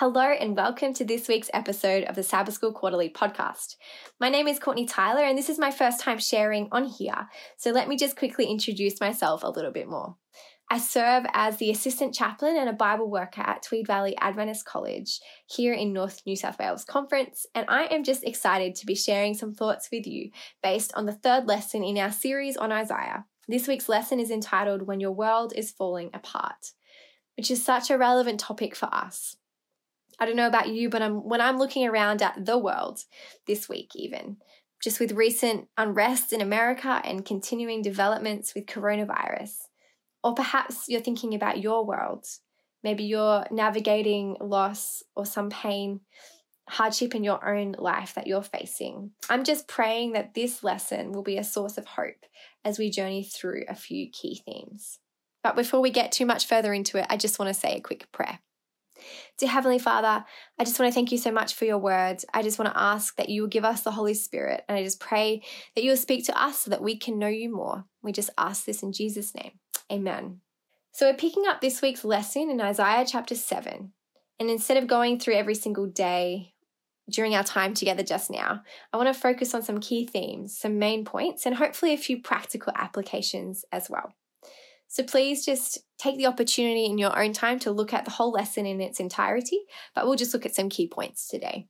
Hello and welcome to this week's episode of the Sabbath School Quarterly podcast. My name is Courtney Tyler and this is my first time sharing on here, so let me just quickly introduce myself a little bit more. I serve as the assistant chaplain and a Bible worker at Tweed Valley Adventist College here in North New South Wales Conference, and I am just excited to be sharing some thoughts with you based on the third lesson in our series on Isaiah. This week's lesson is entitled When Your World is Falling Apart, which is such a relevant topic for us. I don't know about you, but I'm, when I'm looking around at the world this week, even just with recent unrest in America and continuing developments with coronavirus, or perhaps you're thinking about your world. Maybe you're navigating loss or some pain, hardship in your own life that you're facing. I'm just praying that this lesson will be a source of hope as we journey through a few key themes. But before we get too much further into it, I just want to say a quick prayer. Dear Heavenly Father, I just want to thank you so much for your words. I just want to ask that you will give us the Holy Spirit. And I just pray that you will speak to us so that we can know you more. We just ask this in Jesus' name. Amen. So we're picking up this week's lesson in Isaiah chapter 7. And instead of going through every single day during our time together just now, I want to focus on some key themes, some main points, and hopefully a few practical applications as well. So please just take the opportunity in your own time to look at the whole lesson in its entirety, but we'll just look at some key points today.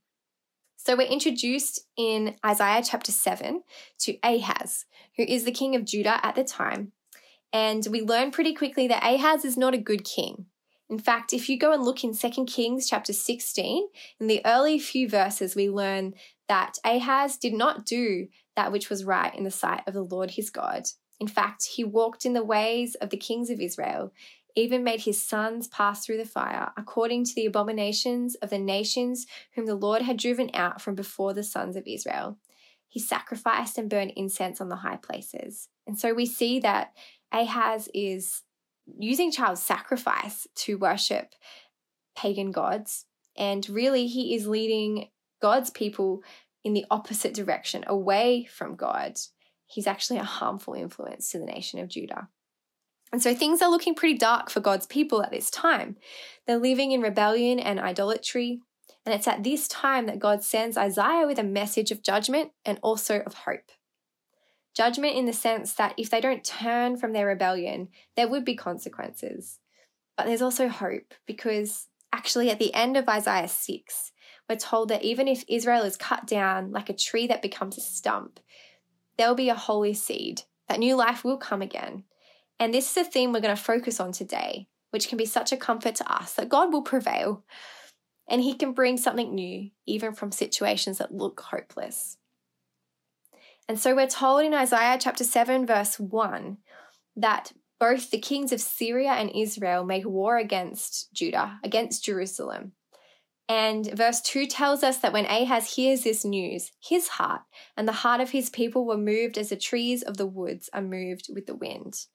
So we're introduced in Isaiah chapter 7 to Ahaz, who is the king of Judah at the time. And we learn pretty quickly that Ahaz is not a good king. In fact, if you go and look in 2 Kings chapter 16, in the early few verses, we learn that Ahaz did not do that which was right in the sight of the Lord his God. In fact, he walked in the ways of the kings of Israel, even made his sons pass through the fire, according to the abominations of the nations whom the Lord had driven out from before the sons of Israel. He sacrificed and burned incense on the high places. And so we see that Ahaz is using child sacrifice to worship pagan gods. And really, he is leading God's people in the opposite direction, away from God he's actually a harmful influence to the nation of Judah. And so things are looking pretty dark for God's people at this time. They're living in rebellion and idolatry. And it's at this time that God sends Isaiah with a message of judgment and also of hope. Judgment in the sense that if they don't turn from their rebellion, there would be consequences. But there's also hope because actually at the end of Isaiah 6, we're told that even if Israel is cut down like a tree that becomes a stump, there'll be a holy seed. That new life will come again. And this is a theme we're going to focus on today, which can be such a comfort to us that God will prevail and He can bring something new, even from situations that look hopeless. And so we're told in Isaiah chapter 7, verse 1, that both the kings of Syria and Israel make war against Judah, against Jerusalem. And verse 2 tells us that when Ahaz hears this news, his heart and the heart of his people were moved as the trees of the woods are moved with the wind.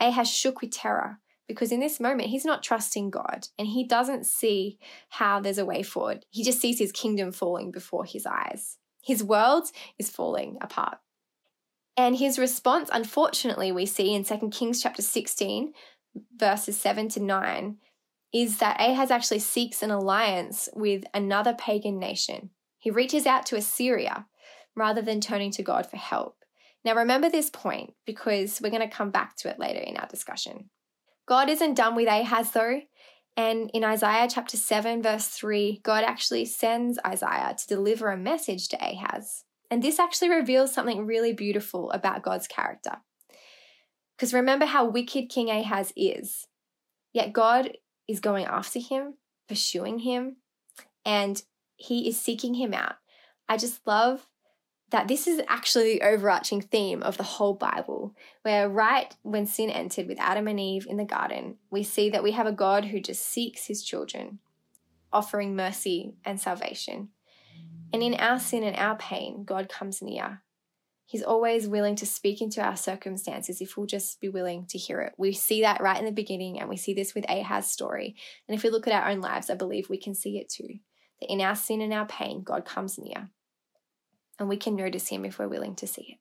Ahaz shook with terror because in this moment he's not trusting God and he doesn't see how there's a way forward. He just sees his kingdom falling before his eyes. His world is falling apart. And his response, unfortunately, we see in 2 Kings chapter 16, verses 7 to 9, is that Ahaz actually seeks an alliance with another pagan nation. He reaches out to Assyria rather than turning to God for help. Now, remember this point because we're going to come back to it later in our discussion. God isn't done with Ahaz though. And in Isaiah chapter 7, verse 3, God actually sends Isaiah to deliver a message to Ahaz. And this actually reveals something really beautiful about God's character. Because remember how wicked King Ahaz is. Yet God is going after him, pursuing him, and he is seeking him out. I just love that this is actually the overarching theme of the whole Bible, where right when sin entered with Adam and Eve in the garden, we see that we have a God who just seeks his children, offering mercy and salvation. And in our sin and our pain, God comes near He's always willing to speak into our circumstances if we'll just be willing to hear it. We see that right in the beginning, and we see this with Ahaz's story. And if we look at our own lives, I believe we can see it too. That in our sin and our pain, God comes near. And we can notice him if we're willing to see it.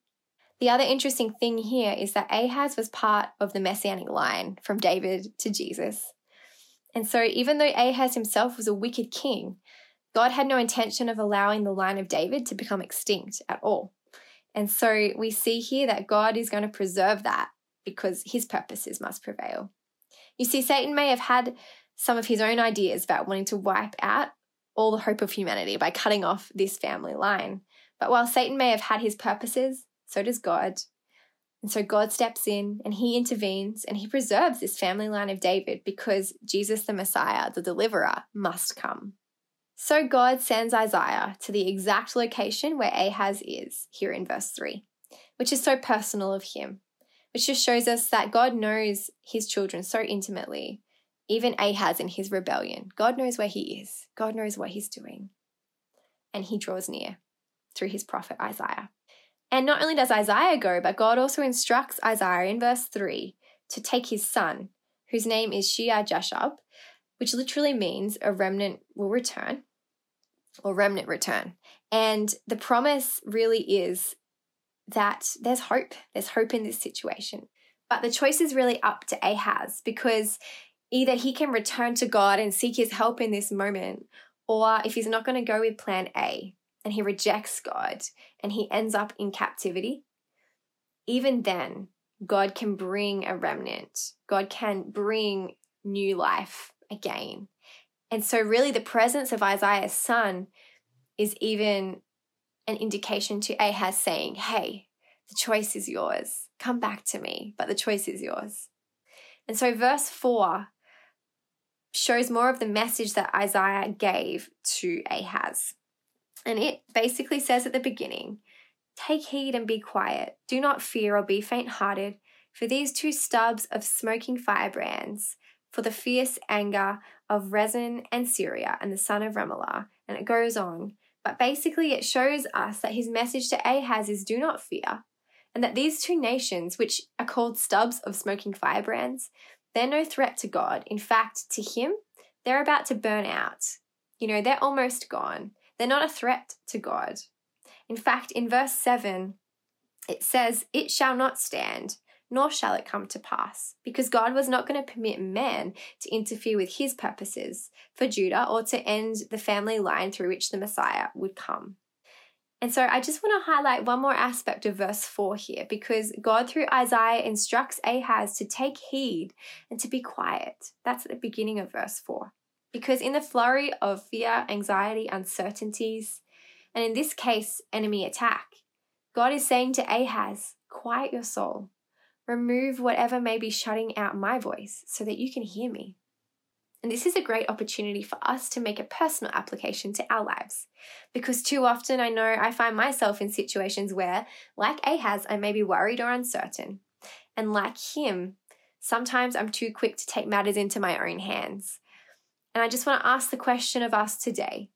The other interesting thing here is that Ahaz was part of the messianic line from David to Jesus. And so, even though Ahaz himself was a wicked king, God had no intention of allowing the line of David to become extinct at all. And so, we see here that God is going to preserve that because his purposes must prevail. You see, Satan may have had some of his own ideas about wanting to wipe out all the hope of humanity by cutting off this family line. But while Satan may have had his purposes, so does God. And so God steps in and he intervenes and he preserves this family line of David because Jesus, the Messiah, the deliverer, must come. So God sends Isaiah to the exact location where Ahaz is, here in verse 3, which is so personal of him, which just shows us that God knows his children so intimately even Ahaz in his rebellion, God knows where he is, God knows what he's doing. And he draws near through his prophet Isaiah. And not only does Isaiah go, but God also instructs Isaiah in verse 3 to take his son, whose name is Shear Jashub, which literally means a remnant will return or remnant return. And the promise really is that there's hope. There's hope in this situation. But the choice is really up to Ahaz because either he can return to God and seek his help in this moment, or if he's not going to go with plan A and he rejects God and he ends up in captivity, even then, God can bring a remnant. God can bring new life again. And so, really, the presence of Isaiah's son is even an indication to Ahaz saying, Hey, the choice is yours. Come back to me, but the choice is yours. And so, verse 4 shows more of the message that Isaiah gave to Ahaz. And it basically says at the beginning Take heed and be quiet. Do not fear or be faint hearted, for these two stubs of smoking firebrands, for the fierce anger of Rezin and Syria and the son of Remaliah. And it goes on. But basically, it shows us that his message to Ahaz is do not fear, and that these two nations, which are called stubs of smoking firebrands, they're no threat to God. In fact, to Him, they're about to burn out. You know, they're almost gone. They're not a threat to God. In fact, in verse 7, it says, It shall not stand, nor shall it come to pass, because God was not going to permit man to interfere with his purposes for Judah or to end the family line through which the Messiah would come. And so I just want to highlight one more aspect of verse 4 here because God, through Isaiah, instructs Ahaz to take heed and to be quiet. That's at the beginning of verse 4. Because in the flurry of fear, anxiety, uncertainties, and in this case, enemy attack, God is saying to Ahaz, Quiet your soul. Remove whatever may be shutting out my voice so that you can hear me. And this is a great opportunity for us to make a personal application to our lives. Because too often I know I find myself in situations where, like Ahaz, I may be worried or uncertain. And like him, sometimes I'm too quick to take matters into my own hands. And I just want to ask the question of us today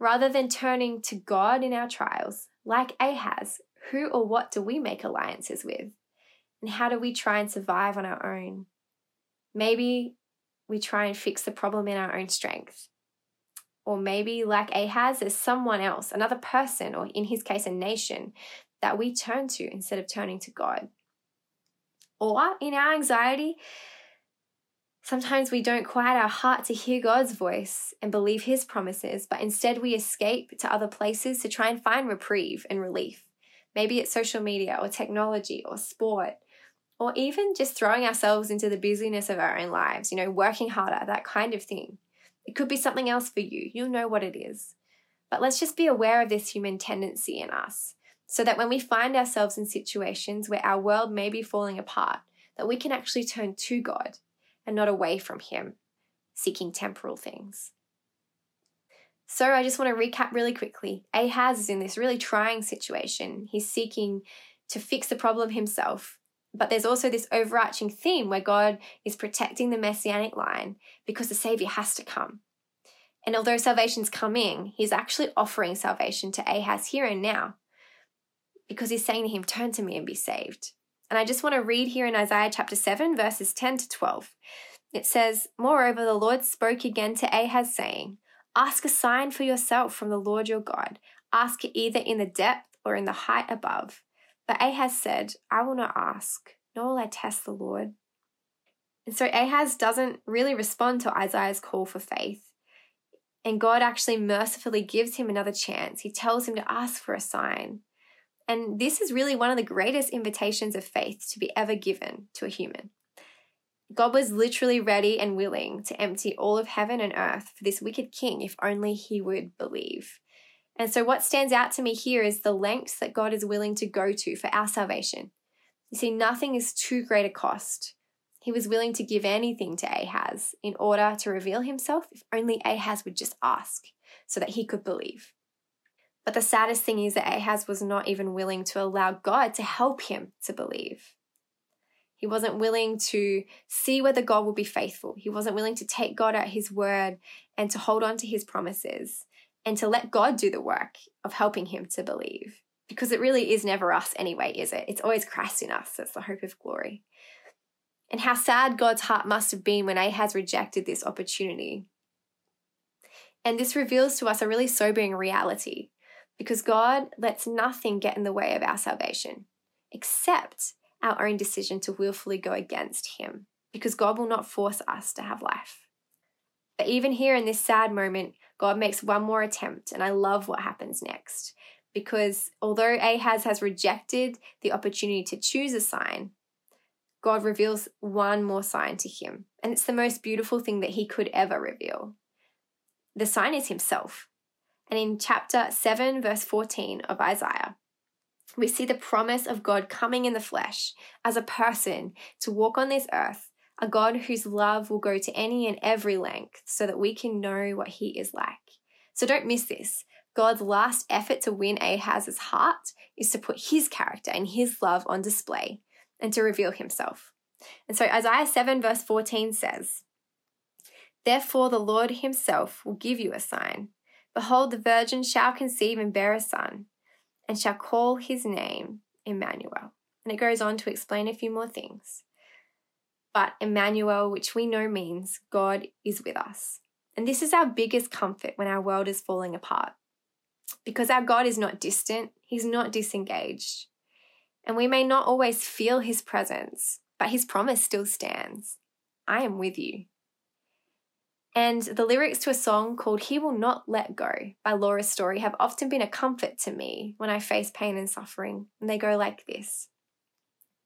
rather than turning to God in our trials, like Ahaz, who or what do we make alliances with? And how do we try and survive on our own? Maybe we try and fix the problem in our own strength. Or maybe, like Ahaz, there's someone else, another person, or in his case, a nation, that we turn to instead of turning to God. Or in our anxiety, sometimes we don't quiet our heart to hear God's voice and believe his promises, but instead we escape to other places to try and find reprieve and relief. Maybe it's social media or technology or sport or even just throwing ourselves into the busyness of our own lives, you know, working harder, that kind of thing. It could be something else for you. You'll know what it is. But let's just be aware of this human tendency in us so that when we find ourselves in situations where our world may be falling apart, that we can actually turn to God and not away from Him, seeking temporal things. So I just want to recap really quickly. Ahaz is in this really trying situation. He's seeking to fix the problem himself but there's also this overarching theme where God is protecting the messianic line because the Savior has to come. And although salvation's coming, he's actually offering salvation to Ahaz here and now because he's saying to him, Turn to me and be saved. And I just want to read here in Isaiah chapter 7, verses 10 to 12. It says, Moreover, the Lord spoke again to Ahaz, saying, Ask a sign for yourself from the Lord your God. Ask it either in the depth or in the height above. But Ahaz said, I will not ask, nor will I test the Lord. And so Ahaz doesn't really respond to Isaiah's call for faith. And God actually mercifully gives him another chance. He tells him to ask for a sign. And this is really one of the greatest invitations of faith to be ever given to a human. God was literally ready and willing to empty all of heaven and earth for this wicked king if only he would believe. And so, what stands out to me here is the lengths that God is willing to go to for our salvation. You see, nothing is too great a cost. He was willing to give anything to Ahaz in order to reveal himself if only Ahaz would just ask so that he could believe. But the saddest thing is that Ahaz was not even willing to allow God to help him to believe. He wasn't willing to see whether God would be faithful. He wasn't willing to take God at his word and to hold on to his promises and to let God do the work of helping him to believe. Because it really is never us anyway, is it? It's always Christ in us. That's the hope of glory. And how sad God's heart must have been when Ahaz rejected this opportunity. And this reveals to us a really sobering reality because God lets nothing get in the way of our salvation except our own decision to willfully go against Him because God will not force us to have life. But even here in this sad moment, God makes one more attempt, and I love what happens next. Because although Ahaz has rejected the opportunity to choose a sign, God reveals one more sign to him. And it's the most beautiful thing that he could ever reveal. The sign is himself. And in chapter 7, verse 14 of Isaiah, we see the promise of God coming in the flesh as a person to walk on this earth a God whose love will go to any and every length so that we can know what he is like. So don't miss this. God's last effort to win Ahaz's heart is to put his character and his love on display and to reveal himself. And so Isaiah 7, verse 14 says, Therefore the Lord himself will give you a sign. Behold, the virgin shall conceive and bear a son, and shall call his name Emmanuel. And it goes on to explain a few more things but Emmanuel, which we know means God is with us. And this is our biggest comfort when our world is falling apart. Because our God is not distant, He's not disengaged. And we may not always feel His presence, but His promise still stands I am with you. And the lyrics to a song called He Will Not Let Go by Laura Story have often been a comfort to me when I face pain and suffering. And they go like this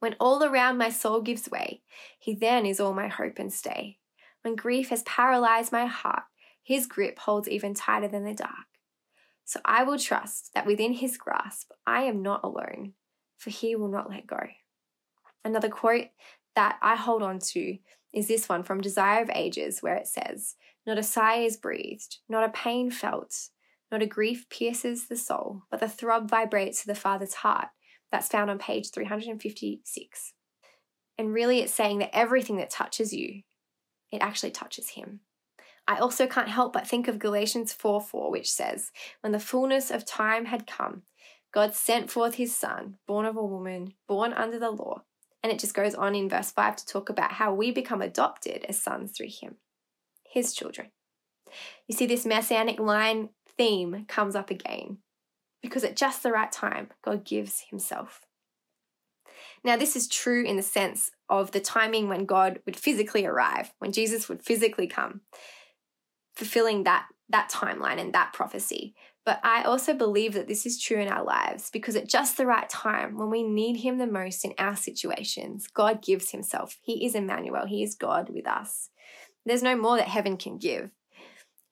when all around my soul gives way, he then is all my hope and stay. When grief has paralyzed my heart, his grip holds even tighter than the dark. So I will trust that within his grasp, I am not alone, for he will not let go. Another quote that I hold on to is this one from Desire of Ages, where it says, Not a sigh is breathed, not a pain felt, not a grief pierces the soul, but the throb vibrates to the Father's heart that's found on page 356. And really, it's saying that everything that touches you, it actually touches Him. I also can't help but think of Galatians 4 4, which says, When the fullness of time had come, God sent forth His Son, born of a woman, born under the law. And it just goes on in verse 5 to talk about how we become adopted as sons through Him, His children. You see, this messianic line theme comes up again because at just the right time, God gives Himself. Now, this is true in the sense of the timing when God would physically arrive, when Jesus would physically come, fulfilling that, that timeline and that prophecy. But I also believe that this is true in our lives because at just the right time, when we need Him the most in our situations, God gives Himself. He is Emmanuel, He is God with us. There's no more that heaven can give.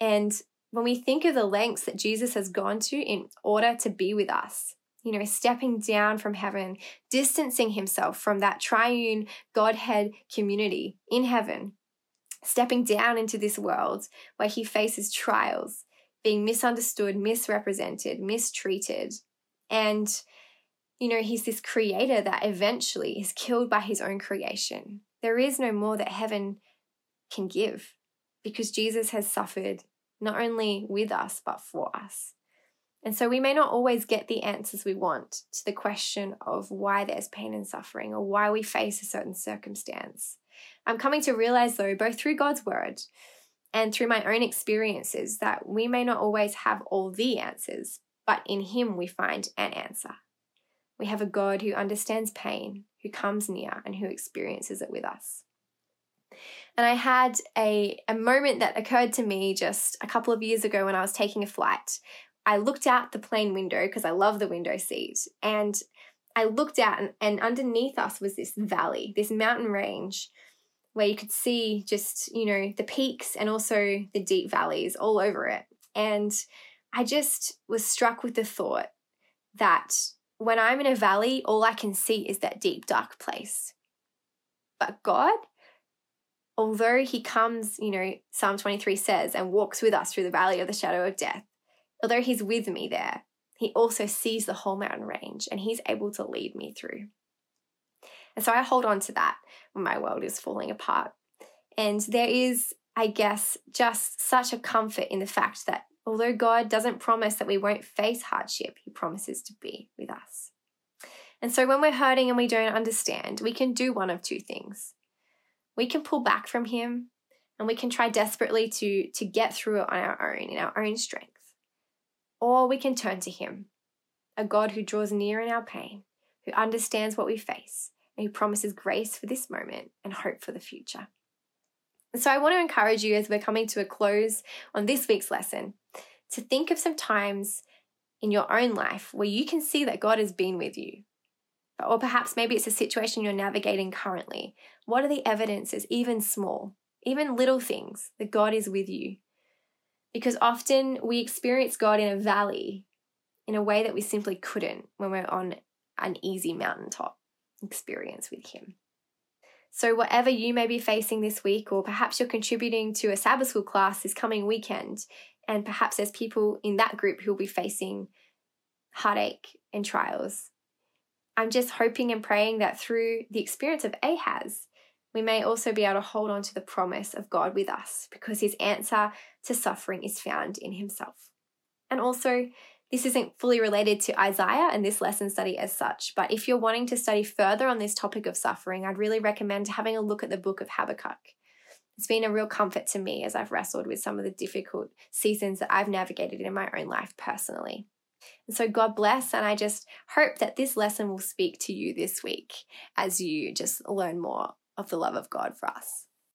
And when we think of the lengths that Jesus has gone to in order to be with us, you know, stepping down from heaven, distancing himself from that triune Godhead community in heaven, stepping down into this world where he faces trials, being misunderstood, misrepresented, mistreated. And, you know, he's this creator that eventually is killed by his own creation. There is no more that heaven can give because Jesus has suffered not only with us, but for us. And so we may not always get the answers we want to the question of why there's pain and suffering or why we face a certain circumstance. I'm coming to realize, though, both through God's word and through my own experiences, that we may not always have all the answers, but in Him we find an answer. We have a God who understands pain, who comes near, and who experiences it with us. And I had a, a moment that occurred to me just a couple of years ago when I was taking a flight. I looked out the plane window because I love the window seat. And I looked out, and, and underneath us was this valley, this mountain range where you could see just, you know, the peaks and also the deep valleys all over it. And I just was struck with the thought that when I'm in a valley, all I can see is that deep, dark place. But God, although He comes, you know, Psalm 23 says, and walks with us through the valley of the shadow of death, although He's with me there, He also sees the whole mountain range and He's able to lead me through. And so I hold on to that when my world is falling apart. And there is, I guess, just such a comfort in the fact that although God doesn't promise that we won't face hardship, He promises to be with us. And so when we're hurting and we don't understand, we can do one of two things. We can pull back from Him and we can try desperately to, to get through it on our own, in our own strength. Or we can turn to Him, a God who draws near in our pain, who understands what we face, and who promises grace for this moment and hope for the future. So I want to encourage you as we're coming to a close on this week's lesson to think of some times in your own life where you can see that God has been with you. Or perhaps maybe it's a situation you're navigating currently. What are the evidences, even small, even little things, that God is with you? Because often we experience God in a valley in a way that we simply couldn't when we're on an easy mountaintop experience with Him. So, whatever you may be facing this week, or perhaps you're contributing to a Sabbath school class this coming weekend, and perhaps there's people in that group who will be facing heartache and trials. I'm just hoping and praying that through the experience of Ahaz, we may also be able to hold on to the promise of God with us because his answer to suffering is found in himself. And also, this isn't fully related to Isaiah and this lesson study as such, but if you're wanting to study further on this topic of suffering, I'd really recommend having a look at the book of Habakkuk. It's been a real comfort to me as I've wrestled with some of the difficult seasons that I've navigated in my own life personally. And so, God bless, and I just hope that this lesson will speak to you this week as you just learn more of the love of God for us.